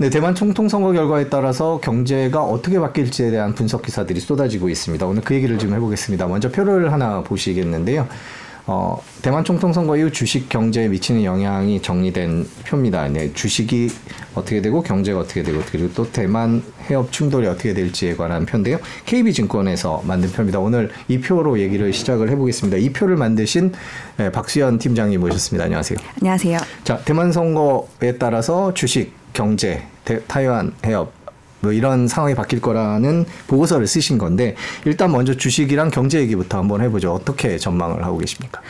네, 대만 총통 선거 결과에 따라서 경제가 어떻게 바뀔지에 대한 분석 기사들이 쏟아지고 있습니다. 오늘 그 얘기를 좀 해보겠습니다. 먼저 표를 하나 보시겠는데요. 어, 대만 총통 선거 이후 주식 경제에 미치는 영향이 정리된 표입니다. 네, 주식이 어떻게 되고 경제가 어떻게 되고 그리고 또 대만 해협 충돌이 어떻게 될지에 관한 표인데요. KB증권에서 만든 표입니다. 오늘 이 표로 얘기를 시작을 해보겠습니다. 이 표를 만드신 네, 박수현 팀장님 모셨습니다. 안녕하세요. 안녕하세요. 자, 대만 선거에 따라서 주식 경제, 대, 타이완 해협 뭐 이런 상황이 바뀔 거라는 보고서를 쓰신 건데 일단 먼저 주식이랑 경제 얘기부터 한번 해보죠. 어떻게 전망을 하고 계십니까?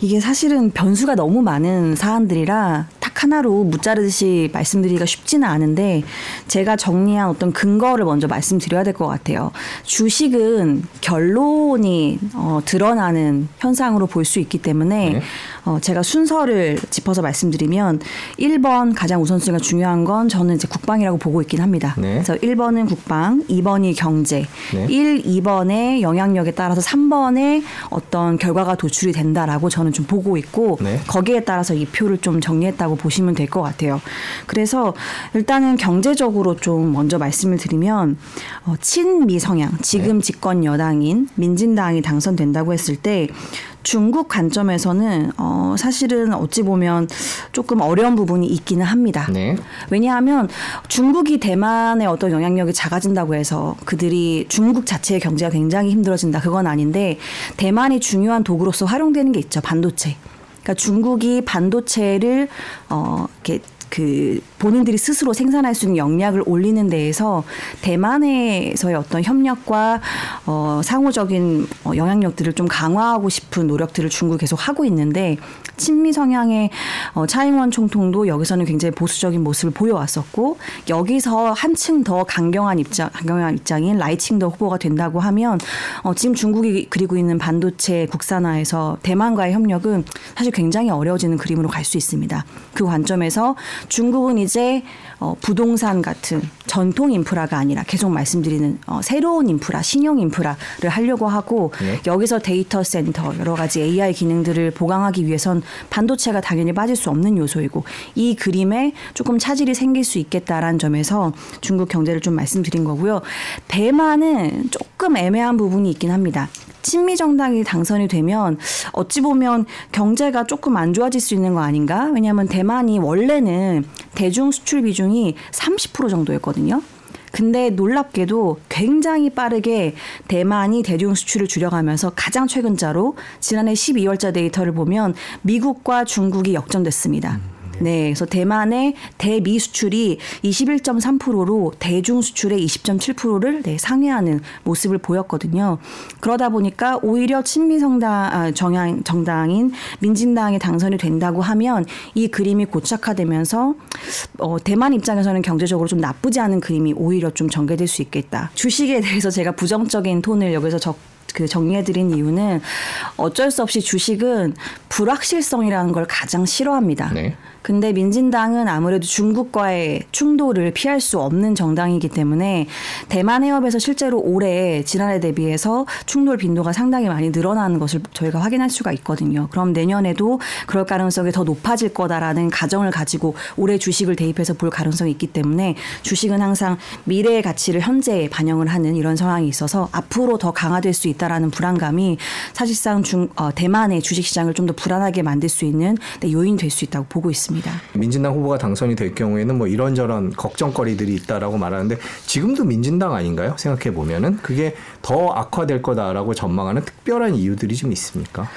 이게 사실은 변수가 너무 많은 사안들이라 딱 하나로 무자르듯이 말씀드리기가 쉽지는 않은데 제가 정리한 어떤 근거를 먼저 말씀드려야 될 것 같아요. 주식은 결론이 어, 드러나는 현상으로 볼 수 있기 때문에 네. 어, 제가 순서를 짚어서 말씀드리면 1번 가장 우선순위가 중요한 건 저는 이제 국방이라고 보고 있긴 합니다. 네. 그래서 1번은 국방, 2번이 경제, 네. 1, 2번의 영향력에 따라서 3번의 어떤 결과가 도출이 된다라고 저는 좀 보고 있고 네. 거기에 따라서 이 표를 좀 정리했다고 보시면 될 것 같아요. 그래서 일단은 경제적으로 좀 먼저 말씀을 드리면 어, 친미 성향 지금 네. 집권 여당인 민진당이 당선된다고 했을 때 중국 관점에서는 어 사실은 어찌 보면 조금 어려운 부분이 있기는 합니다. 네. 왜냐하면 중국이 대만의 어떤 영향력이 작아진다고 해서 그들이 중국 자체의 경제가 굉장히 힘들어진다 그건 아닌데 대만이 중요한 도구로서 활용되는 게 있죠 반도체. 그러니까 중국이 반도체를 어 이렇게 그 본인들이 스스로 생산할 수 있는 역량을 올리는 데에서 대만에서의 어떤 협력과 어, 상호적인 어, 영향력들을 좀 강화하고 싶은 노력들을 중국 계속 하고 있는데 친미 성향의 어, 차이잉원 총통도 여기서는 굉장히 보수적인 모습을 보여왔었고 여기서 한층 더 강경한 입장, 강경한 입장인 라이칭더 후보가 된다고 하면 어, 지금 중국이 그리고 있는 반도체 국산화에서 대만과의 협력은 사실 굉장히 어려워지는 그림으로 갈 수 있습니다. 그 관점에서 중국은 이제 어, 부동산 같은 전통 인프라가 아니라 계속 말씀드리는 어, 새로운 인프라, 신형 인프라를 하려고 하고 네. 여기서 데이터 센터 여러 가지 AI 기능들을 보강하기 위해선 반도체가 당연히 빠질 수 없는 요소이고 이 그림에 조금 차질이 생길 수 있겠다라는 점에서 중국 경제를 좀 말씀드린 거고요. 대만은 조금 애매한 부분이 있긴 합니다. 친미 정당이 당선이 되면 어찌 보면 경제가 조금 안 좋아질 수 있는 거 아닌가? 왜냐하면 대만이 원래는 대중 수출 비중이 30% 정도였거든요. 근데 놀랍게도 굉장히 빠르게 대만이 대중 수출을 줄여가면서 가장 최근자로 지난해 12월자 데이터를 보면 미국과 중국이 역전됐습니다. 음. 네, 그래서 대만의 대미 수출이 21.3%로 대중 수출의 20.7%를 네, 상회하는 모습을 보였거든요. 그러다 보니까 오히려 친미 성당 아, 정당 정당인 민진당이 당선이 된다고 하면 이 그림이 고착화되면서 어, 대만 입장에서는 경제적으로 좀 나쁘지 않은 그림이 오히려 좀 전개될 수 있겠다. 주식에 대해서 제가 부정적인 톤을 여기서 적그 정리해드린 이유는 어쩔 수 없이 주식은 불확실성이라는 걸 가장 싫어합니다. 네. 근데 민진당은 아무래도 중국과의 충돌을 피할 수 없는 정당이기 때문에 대만 해협에서 실제로 올해 지난해 대비해서 충돌 빈도가 상당히 많이 늘어나는 것을 저희가 확인할 수가 있거든요. 그럼 내년에도 그럴 가능성이 더 높아질 거다라는 가정을 가지고 올해 주식을 대입해서 볼 가능성이 있기 때문에 주식은 항상 미래의 가치를 현재에 반영을 하는 이런 상황이 있어서 앞으로 더 강화될 수 있다라는 불안감이 사실상 중, 어, 대만의 주식 시장을 좀 더 불안하게 만들 수 있는 네, 요인 될 수 있다고 보고 있습니다. 있습니다. 민진당 후보가 당선이 될 경우에는 뭐 이런저런 걱정거리들이 있다라고 말하는데 지금도 민진당 아닌가요? 생각해 보면은 그게 더 악화될 거다라고 전망하는 특별한 이유들이 좀 있습니까?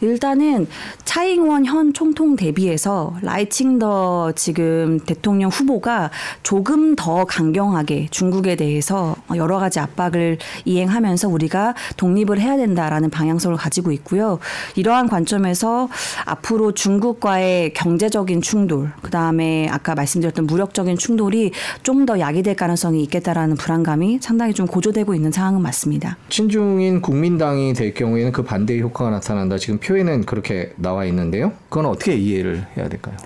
일단은 차잉원 현 총통 대비해서 라이칭더 지금 대통령 후보가 조금 더 강경하게 중국에 대해서 여러 가지 압박을 이행하면서 우리가 독립을 해야 된다라는 방향성을 가지고 있고요. 이러한 관점에서 앞으로 중국과의 경제적인 충돌, 그 다음에 아까 말씀드렸던 무력적인 충돌이 좀 더 야기될 가능성이 있겠다라는 불안감이 상당히 좀 고조되고 있는 상황은 맞습니다. 친중인 국민당이 될 경우에는 그 반대 효과가 나타난다. 지금 표에는 그렇게 나와 있는데요. 그건 어떻게 이해를 해야 될까요?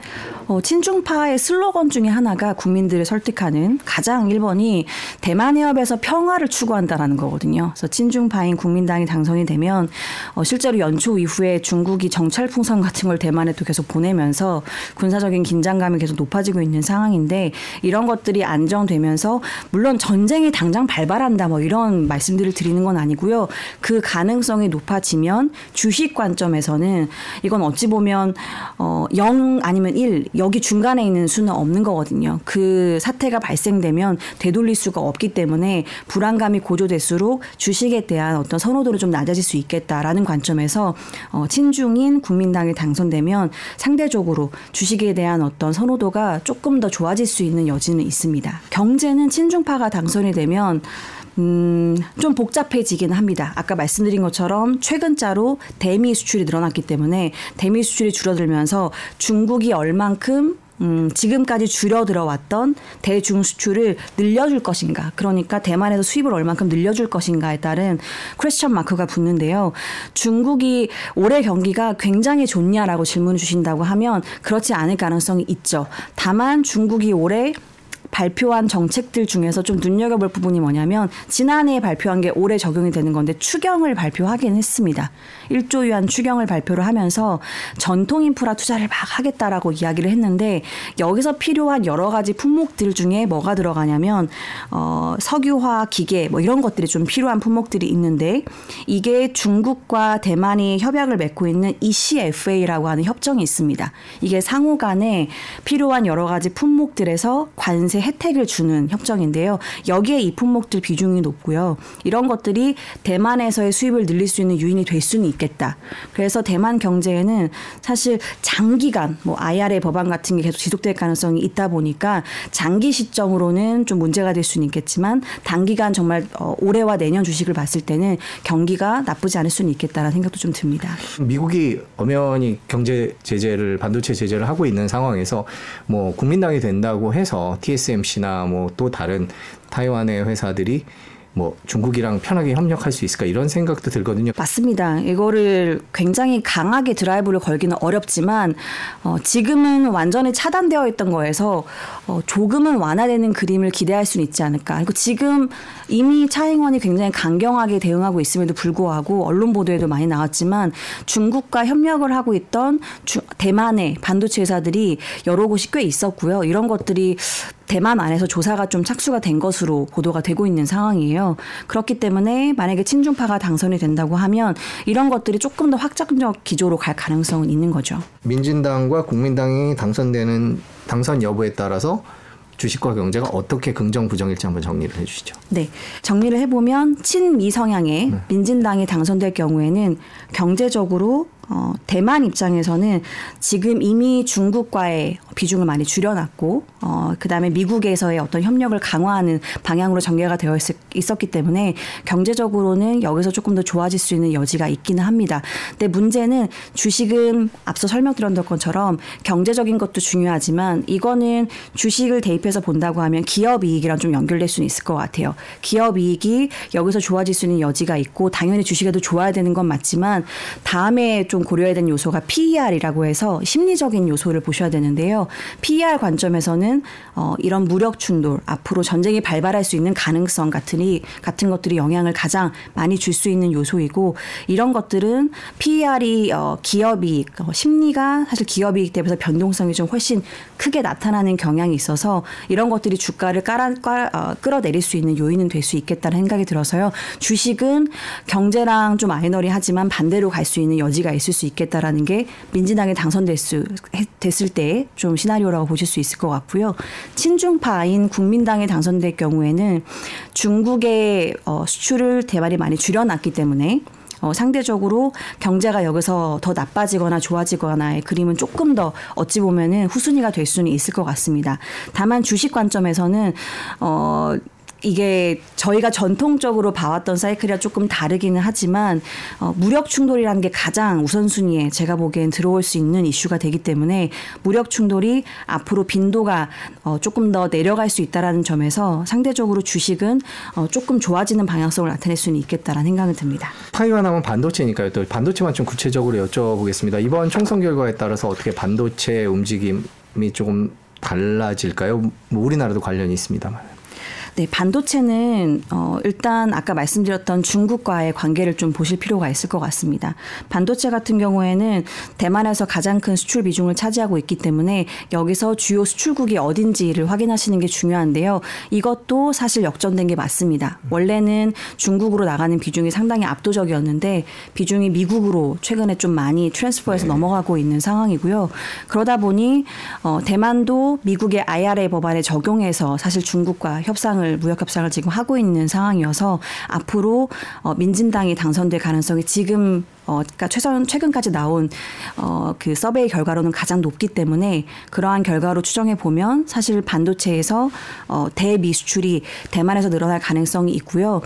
어, 친중파의 슬로건 중에 하나가 국민들을 설득하는 가장 1번이 대만 해협에서 평화를 추구한다라는 거거든요. 그래서 친중파인 국민당이 당선이 되면 어, 실제로 연초 이후에 중국이 정찰 풍선 같은 걸 대만에 또 계속 보내면서 군사적인 긴장감이 계속 높아지고 있는 상황인데 이런 것들이 안정되면서 물론 전쟁이 당장 발발한다 뭐 이런 말씀들을 드리는 건 아니고요. 그 가능성이 높아지면 주식 관점에서는 이건 어찌 보면 어, 0 아니면 1 여기 중간에 있는 수는 없는 거거든요. 그 사태가 발생되면 되돌릴 수가 없기 때문에 불안감이 고조될수록 주식에 대한 어떤 선호도를 좀 낮아질 수 있겠다라는 관점에서 어, 친중인 국민당이 당선되면 상대적으로 주식에 대한 어떤 선호도가 조금 더 좋아질 수 있는 여지는 있습니다. 경제는 친중파가 당선이 되면 음, 좀 복잡해지긴 합니다. 아까 말씀드린 것처럼 최근자로 대미 수출이 늘어났기 때문에 대미 수출이 줄어들면서 중국이 얼만큼 음, 지금까지 줄여 들어왔던 대중 수출을 늘려줄 것인가. 그러니까 대만에서 수입을 얼만큼 늘려줄 것인가에 따른 퀘스천 마크가 붙는데요. 중국이 올해 경기가 굉장히 좋냐라고 질문을 주신다고 하면 그렇지 않을 가능성이 있죠. 다만 중국이 올해 발표한 정책들 중에서 좀 눈여겨볼 부분이 뭐냐면 지난해에 발표한 게 올해 적용이 되는 건데 추경을 발표하긴 했습니다. 1조 위안 추경을 발표를 하면서 전통 인프라 투자를 막 하겠다라고 이야기를 했는데 여기서 필요한 여러 가지 품목들 중에 뭐가 들어가냐면 어, 석유화 기계 뭐 이런 것들이 좀 필요한 품목들이 있는데 이게 중국과 대만이 협약을 맺고 있는 ECFA라고 하는 협정이 있습니다. 이게 상호 간에 필요한 여러 가지 품목들에서 관세 혜택을 주는 협정인데요. 여기에 이 품목들 비중이 높고요. 이런 것들이 대만에서의 수입을 늘릴 수 있는 유인이 될 수는 있겠다. 그래서 대만 경제에는 사실 장기간 뭐 IRA 법안 같은 게 계속 지속될 가능성이 있다 보니까 장기 시점으로는 좀 문제가 될 수는 있겠지만 단기간 정말 어, 올해와 내년 주식을 봤을 때는 경기가 나쁘지 않을 수는 있겠다라는 생각도 좀 듭니다. 미국이 엄연히 경제 제재를 반도체 제재를 하고 있는 상황에서 뭐 국민당이 된다고 해서 TSMC나 뭐 또 다른 타이완의 회사들이 뭐 중국이랑 편하게 협력할 수 있을까 이런 생각도 들거든요. 맞습니다. 이거를 굉장히 강하게 드라이브를 걸기는 어렵지만 어, 지금은 완전히 차단되어 있던 거에서 어, 조금은 완화되는 그림을 기대할 수는 있지 않을까. 그리고 지금 이미 차잉원이 굉장히 강경하게 대응하고 있음에도 불구하고 언론 보도에도 많이 나왔지만 중국과 협력을 하고 있던 주, 대만의 반도체 회사들이 여러 곳이 꽤 있었고요. 이런 것들이 대만 안에서 조사가 좀 착수가 된 것으로 보도가 되고 있는 상황이에요. 그렇기 때문에 만약에 친중파가 당선이 된다고 하면 이런 것들이 조금 더 확장적 기조로 갈 가능성은 있는 거죠. 민진당과 국민당이 당선되는 당선 여부에 따라서 주식과 경제가 어떻게 긍정 부정일지 한번 정리를 해주시죠. 네, 정리를 해보면 친미 성향의 네. 민진당이 당선될 경우에는 경제적으로 어, 대만 입장에서는 지금 이미 중국과의 비중을 많이 줄여놨고, 어, 그 다음에 미국에서의 어떤 협력을 강화하는 방향으로 전개가 되어 있, 었기 때문에 경제적으로는 여기서 조금 더 좋아질 수 있는 여지가 있기는 합니다. 근데 문제는 주식은 앞서 설명드렸던 것처럼 경제적인 것도 중요하지만 이거는 주식을 대입해서 본다고 하면 기업 이익이랑 좀 연결될 수는 있을 것 같아요. 기업 이익이 여기서 좋아질 수 있는 여지가 있고 당연히 주식에도 좋아야 되는 건 맞지만 다음에 좀좀 고려해야 되는 요소가 PER이라고 해서 심리적인 요소를 보셔야 되는데요. PER 관점에서는 어, 이런 무력 충돌, 앞으로 전쟁이 발발할 수 있는 가능성 같으니 같은 것들이 영향을 가장 많이 줄 수 있는 요소이고 이런 것들은 PER이 어, 기업이익, 어, 심리가 사실 기업이익 대비해서 변동성이 좀 훨씬 크게 나타나는 경향이 있어서 이런 것들이 주가를 깔아, 깔, 어, 끌어내릴 수 있는 요인은 될 수 있겠다는 생각이 들어서요. 주식은 경제랑 좀 아이너리하지만 반대로 갈 수 있는 여지가 있을 있을 수 있겠다라는 게 민진당에 당선될 수 됐을 때 좀 시나리오라고 보실 수 있을 것 같고요. 친중파인 국민당에 당선될 경우에는 중국의 어, 수출을 대만이 많이 줄여놨기 때문에 어, 상대적으로 경제가 여기서 더 나빠지거나 좋아지거나의 그림은 조금 더 어찌 보면은 후순위가 될 수는 있을 것 같습니다. 다만 주식 관점에서는 어, 이게 저희가 전통적으로 봐왔던 사이클이랑 조금 다르기는 하지만 어, 무력 충돌이라는 게 가장 우선순위에 제가 보기엔 들어올 수 있는 이슈가 되기 때문에 무력 충돌이 앞으로 빈도가 어, 조금 더 내려갈 수 있다라는 점에서 상대적으로 주식은 어, 조금 좋아지는 방향성을 나타낼 수는 있겠다라는 생각은 듭니다. 파이와 나면 반도체니까요. 또 반도체만 좀 구체적으로 여쭤보겠습니다. 이번 총선 결과에 따라서 어떻게 반도체 움직임 조금 달라질까요? 뭐 우리나라도 관련이 있습니다만. 네, 반도체는 어, 일단 아까 말씀드렸던 중국과의 관계를 좀 보실 필요가 있을 것 같습니다. 반도체 같은 경우에는 대만에서 가장 큰 수출 비중을 차지하고 있기 때문에 여기서 주요 수출국이 어딘지를 확인하시는 게 중요한데요. 이것도 사실 역전된 게 맞습니다. 원래는 중국으로 나가는 비중이 상당히 압도적이었는데 비중이 미국으로 최근에 좀 많이 트랜스퍼해서 네. 넘어가고 있는 상황이고요. 그러다 보니 어, 대만도 미국의 IRA 법안에 적용해서 사실 중국과 협상을 협상을 무역 협상을 지금 하고 있는 상황이어서 앞으로 어, 민진당이 당선될 가능성이 지금 어, 그러니까 최선 최근까지 나온 어, 그 서베이 결과로는 가장 높기 때문에 그러한 결과로 추정해 보면 사실 반도체에서 어, 대미 수출이 대만에서 늘어날 가능성이 있고요.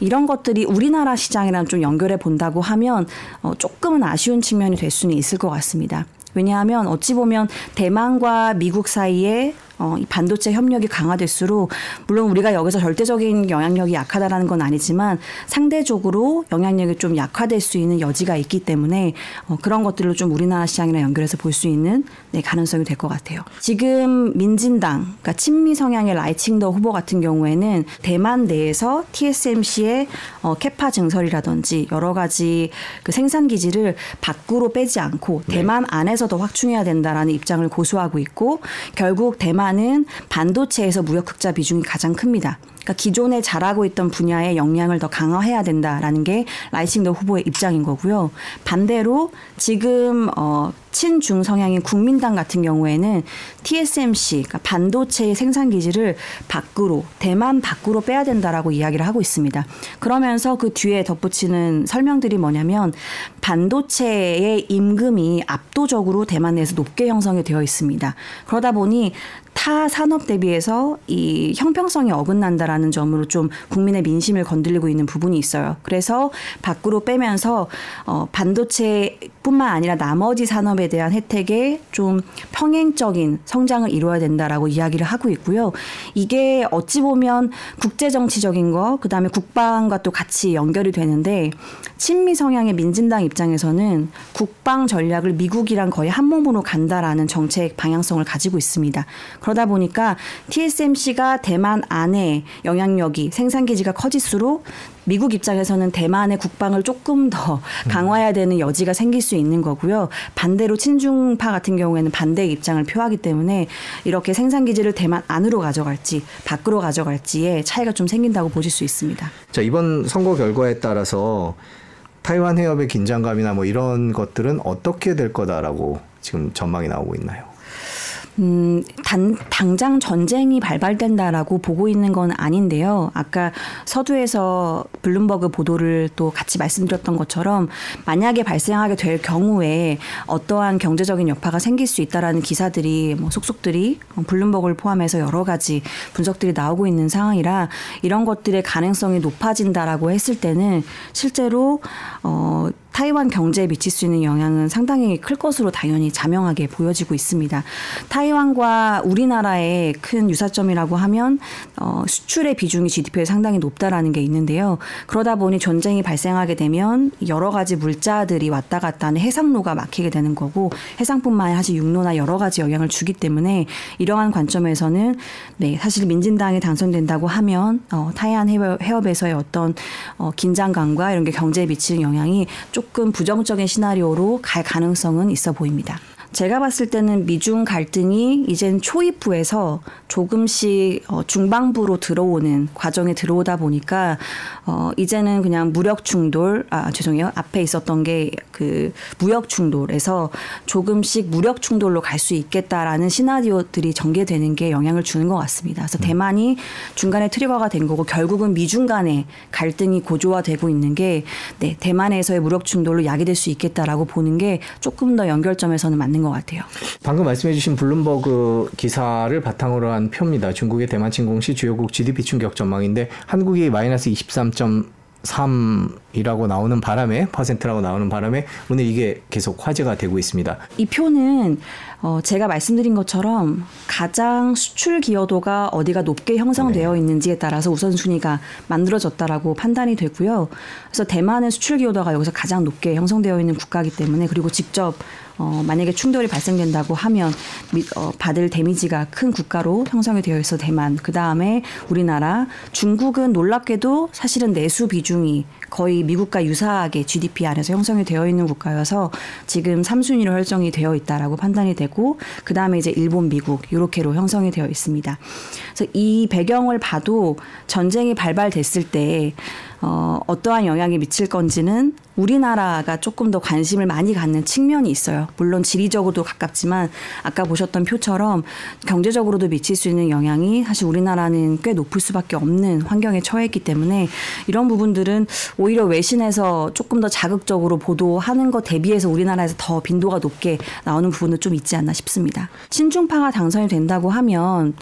이런 것들이 우리나라 시장이랑 좀 연결해 본다고 하면 어, 조금은 아쉬운 측면이 될 수는 있을 것 같습니다. 왜냐하면 어찌 보면 대만과 미국 사이에 어, 이 반도체 협력이 강화될수록 물론 우리가 여기서 절대적인 영향력이 약하다라는 건 아니지만 상대적으로 영향력이 좀 약화될 수 있는 여지가 있기 때문에 어, 그런 것들을 좀 우리나라 시장이랑 연결해서 볼 수 있는 네, 가능성이 될 것 같아요. 지금 민진당, 그러니까 친미 성향의 라이칭더 후보 같은 경우에는 대만 내에서 TSMC의 어, 캐파 증설이라든지 여러 가지 그 생산 기지를 밖으로 빼지 않고 네. 대만 안에서 더 확충해야 된다라는 입장을 고수하고 있고 결국 대만 대만은 반도체에서 무역 흑자 비중이 가장 큽니다. 그러니까 기존에 잘하고 있던 분야의 역량을 더 강화해야 된다라는 게 라이싱더 후보의 입장인 거고요. 반대로 지금 어 친중 성향인 국민당 같은 경우에는 TSMC 그러니까 반도체의 생산 기지를 밖으로 대만 밖으로 빼야 된다라고 이야기를 하고 있습니다. 그러면서 그 뒤에 덧붙이는 설명들이 뭐냐면 반도체의 임금이 압도적으로 대만 내에서 높게 형성이 되어 있습니다. 그러다 보니 타 산업 대비해서 이 형평성이 어긋난다 라는 점으로 좀 국민의 민심을 건드리고 있는 부분이 있어요. 그래서 밖으로 빼면서 어 반도체뿐만 아니라 나머지 산업에 대한 혜택에 좀 평행적인 성장을 이루어야 된다라고 이야기를 하고 있고요. 이게 어찌 보면 국제 정치적인 거, 그다음에 국방과 또 같이 연결이 되는데 친미 성향의 민진당 입장에서는 국방 전략을 미국이랑 거의 한 몸으로 간다라는 정책 방향성을 가지고 있습니다. 그러다 보니까 TSMC가 대만 안에 영향력이 생산 기지가 커질수록 미국 입장에서는 대만의 국방을 조금 더 음. 강화해야 되는 여지가 생길 수 있는 거고요. 반대로 친중파 같은 경우에는 반대의 입장을 표하기 때문에 이렇게 생산 기지를 대만 안으로 가져갈지 밖으로 가져갈지에 차이가 좀 생긴다고 보실 수 있습니다. 자, 이번 선거 결과에 따라서 타이완 해협의 긴장감이나 뭐 이런 것들은 어떻게 될 거다라고 지금 전망이 나오고 있나요? 음, 단, 당장 전쟁이 발발된다라고 보고 있는 건 아닌데요. 아까 서두에서 블룸버그 보도를 또 같이 말씀드렸던 것처럼 만약에 발생하게 될 경우에 어떠한 경제적인 여파가 생길 수 있다라는 기사들이 뭐 속속들이 블룸버그를 포함해서 여러 가지 분석들이 나오고 있는 상황이라 이런 것들의 가능성이 높아진다라고 했을 때는 실제로 어 타이완 경제에 미칠 수 있는 영향은 상당히 클 것으로 당연히 자명하게 보여지고 있습니다. 타이완과 우리나라의 큰 유사점이라고 하면 어, 수출의 비중이 GDP에 상당히 높다라는 게 있는데요. 그러다 보니 전쟁이 발생하게 되면 여러 가지 물자들이 왔다 갔다 하는 해상로가 막히게 되는 거고 해상뿐만 아니라 사실 육로나 여러 가지 영향을 주기 때문에 이러한 관점에서는 네 사실 민진당이 당선된다고 하면 어, 타이완 해협, 에서의 어떤 어, 긴장감과 이런 게 경제에 미치는 영향이 조금 조금 부정적인 시나리오로 갈 가능성은 있어 보입니다. 제가 봤을 때는 미중 갈등이 이젠 초입부에서 조금씩 어, 중반부로 들어오는 과정에 들어오다 보니까 어, 이제는 그냥 무력 충돌 아 죄송해요 앞에 있었던 게 그 무역 충돌에서 조금씩 무력 충돌로 갈 수 있겠다라는 시나리오들이 전개되는 게 영향을 주는 것 같습니다. 그래서 음. 대만이 중간에 트리거가 된 거고 결국은 미중 간의 갈등이 고조화되고 있는 게 네, 대만에서의 무력 충돌로 야기될 수 있겠다라고 보는 게 조금 더 연결점에서는 맞는. 있는 것 같아요. 방금 말씀해주신 블룸버그 기사를 바탕으로 한 표입니다. 중국의 대만 침공 시 주요국 GDP 충격 전망인데 한국이 마이너스 23.3이라고 나오는 바람에 퍼센트라고 나오는 바람에 오늘 이게 계속 화제가 되고 있습니다. 이 표는 어, 제가 말씀드린 것처럼 가장 수출 기여도가 어디가 높게 형성되어 네. 있는지에 따라서 우선순위가 만들어졌다라고 판단이 되고요. 그래서 대만의 수출 기여도가 여기서 가장 높게 형성되어 있는 국가이기 때문에 그리고 직접 어, 만약에 충돌이 발생된다고 하면 미, 어, 받을 데미지가 큰 국가로 형성이 되어 있어 대만 그 다음에 우리나라 중국은 놀랍게도 사실은 내수 비중이 거의 미국과 유사하게 GDP 안에서 형성이 되어 있는 국가여서 지금 3순위로 설정이 되어 있다라고 판단이 되고 그 다음에 이제 일본, 미국 이렇게로 형성이 되어 있습니다. 그래서 이 배경을 봐도 전쟁이 발발됐을 때 어, 어떠한 영향이 미칠 건지는 우리나라가 조금 더 관심을 많이 갖는 측면이 있어요. 물론 지리적으로도 가깝지만 아까 보셨던 표처럼 경제적으로도 미칠 수 있는 영향이 사실 우리나라는 꽤 높을 수밖에 없는 환경에 처했기 때문에 이런 부분들은 오히려 외신에서 조금 더 자극적으로 보도하는 것 대비해서 우리나라에서 더 빈도가 높게 나오는 부분도 좀 있지 않나 싶습니다. 친중파가 당선이 된다고 하면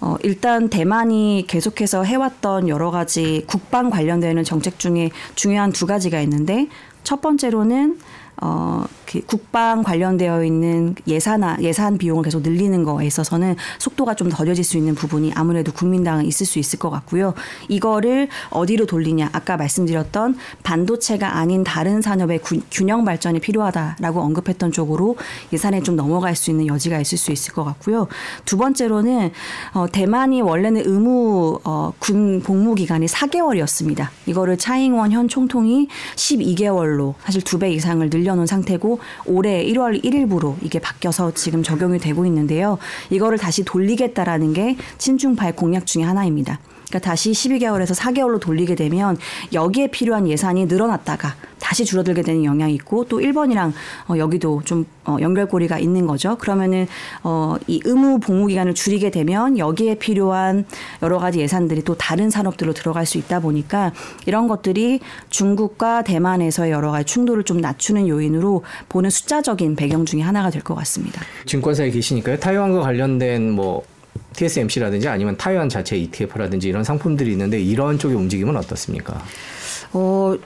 어, 일단 대만이 계속해서 해왔던 여러 가지 국방 관련되는 정책 중에 중요한 두 가지가 있는데 첫 번째로는 어, 그 국방 관련되어 있는 예산 예산 비용을 계속 늘리는 거에 있어서는 속도가 좀 더뎌질 수 있는 부분이 아무래도 국민당은 있을 수 있을 것 같고요. 이거를 어디로 돌리냐? 아까 말씀드렸던 반도체가 아닌 다른 산업의 구, 균형 발전이 필요하다라고 언급했던 쪽으로 예산에 좀 넘어갈 수 있는 여지가 있을 수 있을 것 같고요. 두 번째로는 어, 대만이 원래는 의무 어, 군 복무 기간이 4개월이었습니다. 이거를 차잉원 현 총통이 12개월로 사실 두 배 이상을 늘려 늘려놓은 상태고 올해 1월 1일부로 이게 바뀌어서 지금 적용이 되고 있는데요. 이거를 다시 돌리겠다라는 게 친중파의 공약 중의 하나입니다. 그러니까 다시 12개월에서 4개월로 돌리게 되면 여기에 필요한 예산이 늘어났다가 다시 줄어들게 되는 영향이 있고 또 1번이랑 어, 여기도 좀 어, 연결고리가 있는 거죠. 그러면은 어, 이 의무 복무 기간을 줄이게 되면 여기에 필요한 여러 가지 예산들이 또 다른 산업들로 들어갈 수 있다 보니까 이런 것들이 중국과 대만에서의 여러 가지 충돌을 좀 낮추는 요인으로 보는 숫자적인 배경 중에 하나가 될 것 같습니다. 증권사에 계시니까요. 타이완과 관련된 뭐 TSMC라든지 아니면 타이완 자체 ETF라든지 이런 상품들이 있는데 이런 쪽의 움직임은 어떻습니까? 어,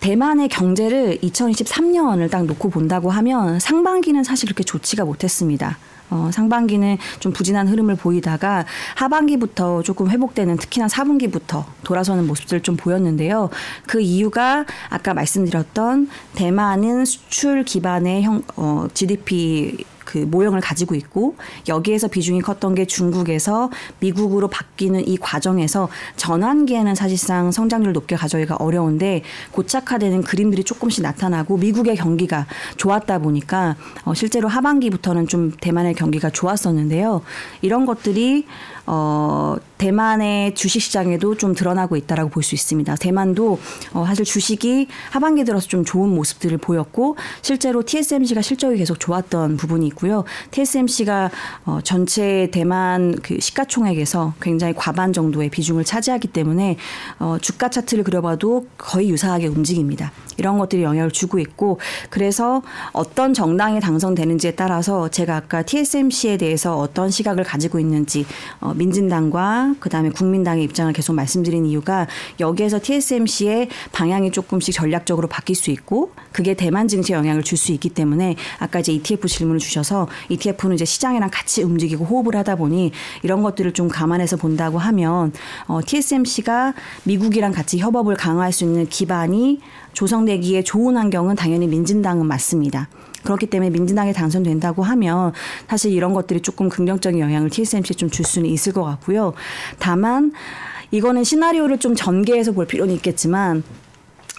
대만의 경제를 2023년을 딱 놓고 본다고 하면 상반기는 사실 그렇게 좋지가 못했습니다. 어, 상반기는 좀 부진한 흐름을 보이다가 하반기부터 조금 회복되는 특히나 4분기부터 돌아서는 모습들 좀 보였는데요. 그 이유가 아까 말씀드렸던 대만은 수출 기반의 형, 어, GDP 그 모형을 가지고 있고 여기에서 비중이 컸던 게 중국에서 미국으로 바뀌는 이 과정에서 전환기에는 사실상 성장률 높게 가져기가 어려운데 고착화되는 그림들이 조금씩 나타나고 미국의 경기가 좋았다 보니까 어 실제로 하반기부터는 좀 대만의 경기가 좋았었는데요. 이런 것들이 어, 대만의 주식 시장에도 좀 드러나고 있다라고 볼 수 있습니다. 대만도 어, 사실 주식이 하반기 들어서 좀 좋은 모습들을 보였고 실제로 TSMC가 실적이 계속 좋았던 부분이 있고요. TSMC가 어, 전체 대만 그 시가총액에서 굉장히 과반 정도의 비중을 차지하기 때문에 어, 주가 차트를 그려봐도 거의 유사하게 움직입니다. 이런 것들이 영향을 주고 있고 그래서 어떤 정당이 당선되는지에 따라서 제가 아까 TSMC에 대해서 어떤 시각을 가지고 있는지 어, 민진당과 그다음에 국민당의 입장을 계속 말씀드린 이유가 여기에서 TSMC의 방향이 조금씩 전략적으로 바뀔 수 있고 그게 대만 증시에 영향을 줄 수 있기 때문에 아까 이제 ETF 질문을 주셔서 ETF는 이제 시장이랑 같이 움직이고 호흡을 하다 보니 이런 것들을 좀 감안해서 본다고 하면 어, TSMC가 미국이랑 같이 협업을 강화할 수 있는 기반이 조성되기에 좋은 환경은 당연히 민진당은 맞습니다. 그렇기 때문에 민주당에 당선된다고 하면 사실 이런 것들이 조금 긍정적인 영향을 TSMC에 좀 줄 수는 있을 것 같고요. 다만 이거는 시나리오를 좀 전개해서 볼 필요는 있겠지만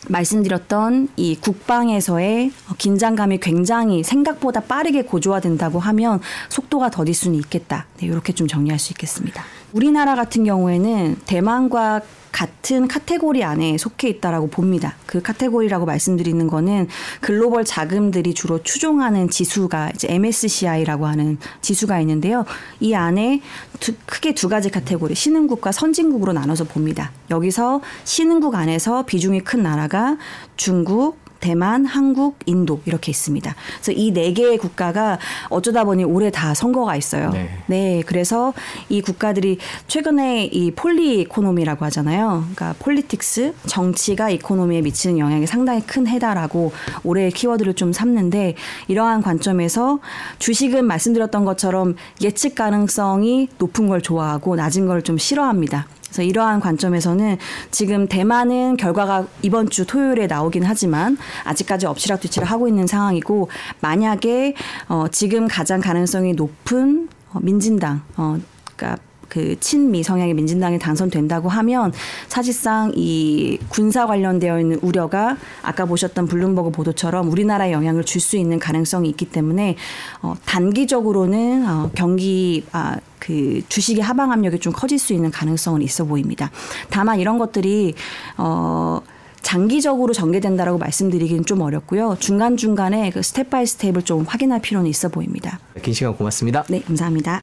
말씀드렸던 이 국방에서의 긴장감이 굉장히 생각보다 빠르게 고조화된다고 하면 속도가 더딜 수는 있겠다. 네, 이렇게 좀 정리할 수 있겠습니다. 우리나라 같은 경우에는 대만과 같은 카테고리 안에 속해 있다라고 봅니다. 그 카테고리라고 말씀드리는 거는 글로벌 자금들이 주로 추종하는 지수가 이제 MSCI라고 하는 지수가 있는데요. 이 안에 두, 크게 두 가지 카테고리 신흥국과 선진국으로 나눠서 봅니다. 여기서 신흥국 안에서 비중이 큰 나라가 중국, 대만, 한국, 인도 이렇게 있습니다. 그래서 이 네 개의 국가가 어쩌다 보니 올해 다 선거가 있어요. 네. 네. 그래서 이 국가들이 최근에 이 poli economy라고 하잖아요. 그러니까 politics, 정치가 economy에 미치는 영향이 상당히 큰 해다라고 올해 키워드를 좀 삼는데 이러한 관점에서 주식은 말씀드렸던 것처럼 예측 가능성이 높은 걸 좋아하고 낮은 걸 좀 싫어합니다. 그래서 이러한 관점에서는 지금 대만은 결과가 이번 주 토요일에 나오긴 하지만 아직까지 엎치락뒤치락 하고 있는 상황이고 만약에 어, 지금 가장 가능성이 높은 어, 민진당, 어, 그러니까 그 친미 성향의 민진당이 당선된다고 하면 사실상 이 군사 관련되어 있는 우려가 아까 보셨던 블룸버그 보도처럼 우리나라에 영향을 줄 수 있는 가능성이 있기 때문에 어, 단기적으로는 어, 경기 아, 그 주식의 하방 압력이 좀 커질 수 있는 가능성은 있어 보입니다. 다만 이런 것들이 어 장기적으로 전개된다라고 말씀드리기는 좀 어렵고요. 중간 중간에 그 step by step을 좀 확인할 필요는 있어 보입니다. 긴 시간 고맙습니다. 네, 감사합니다.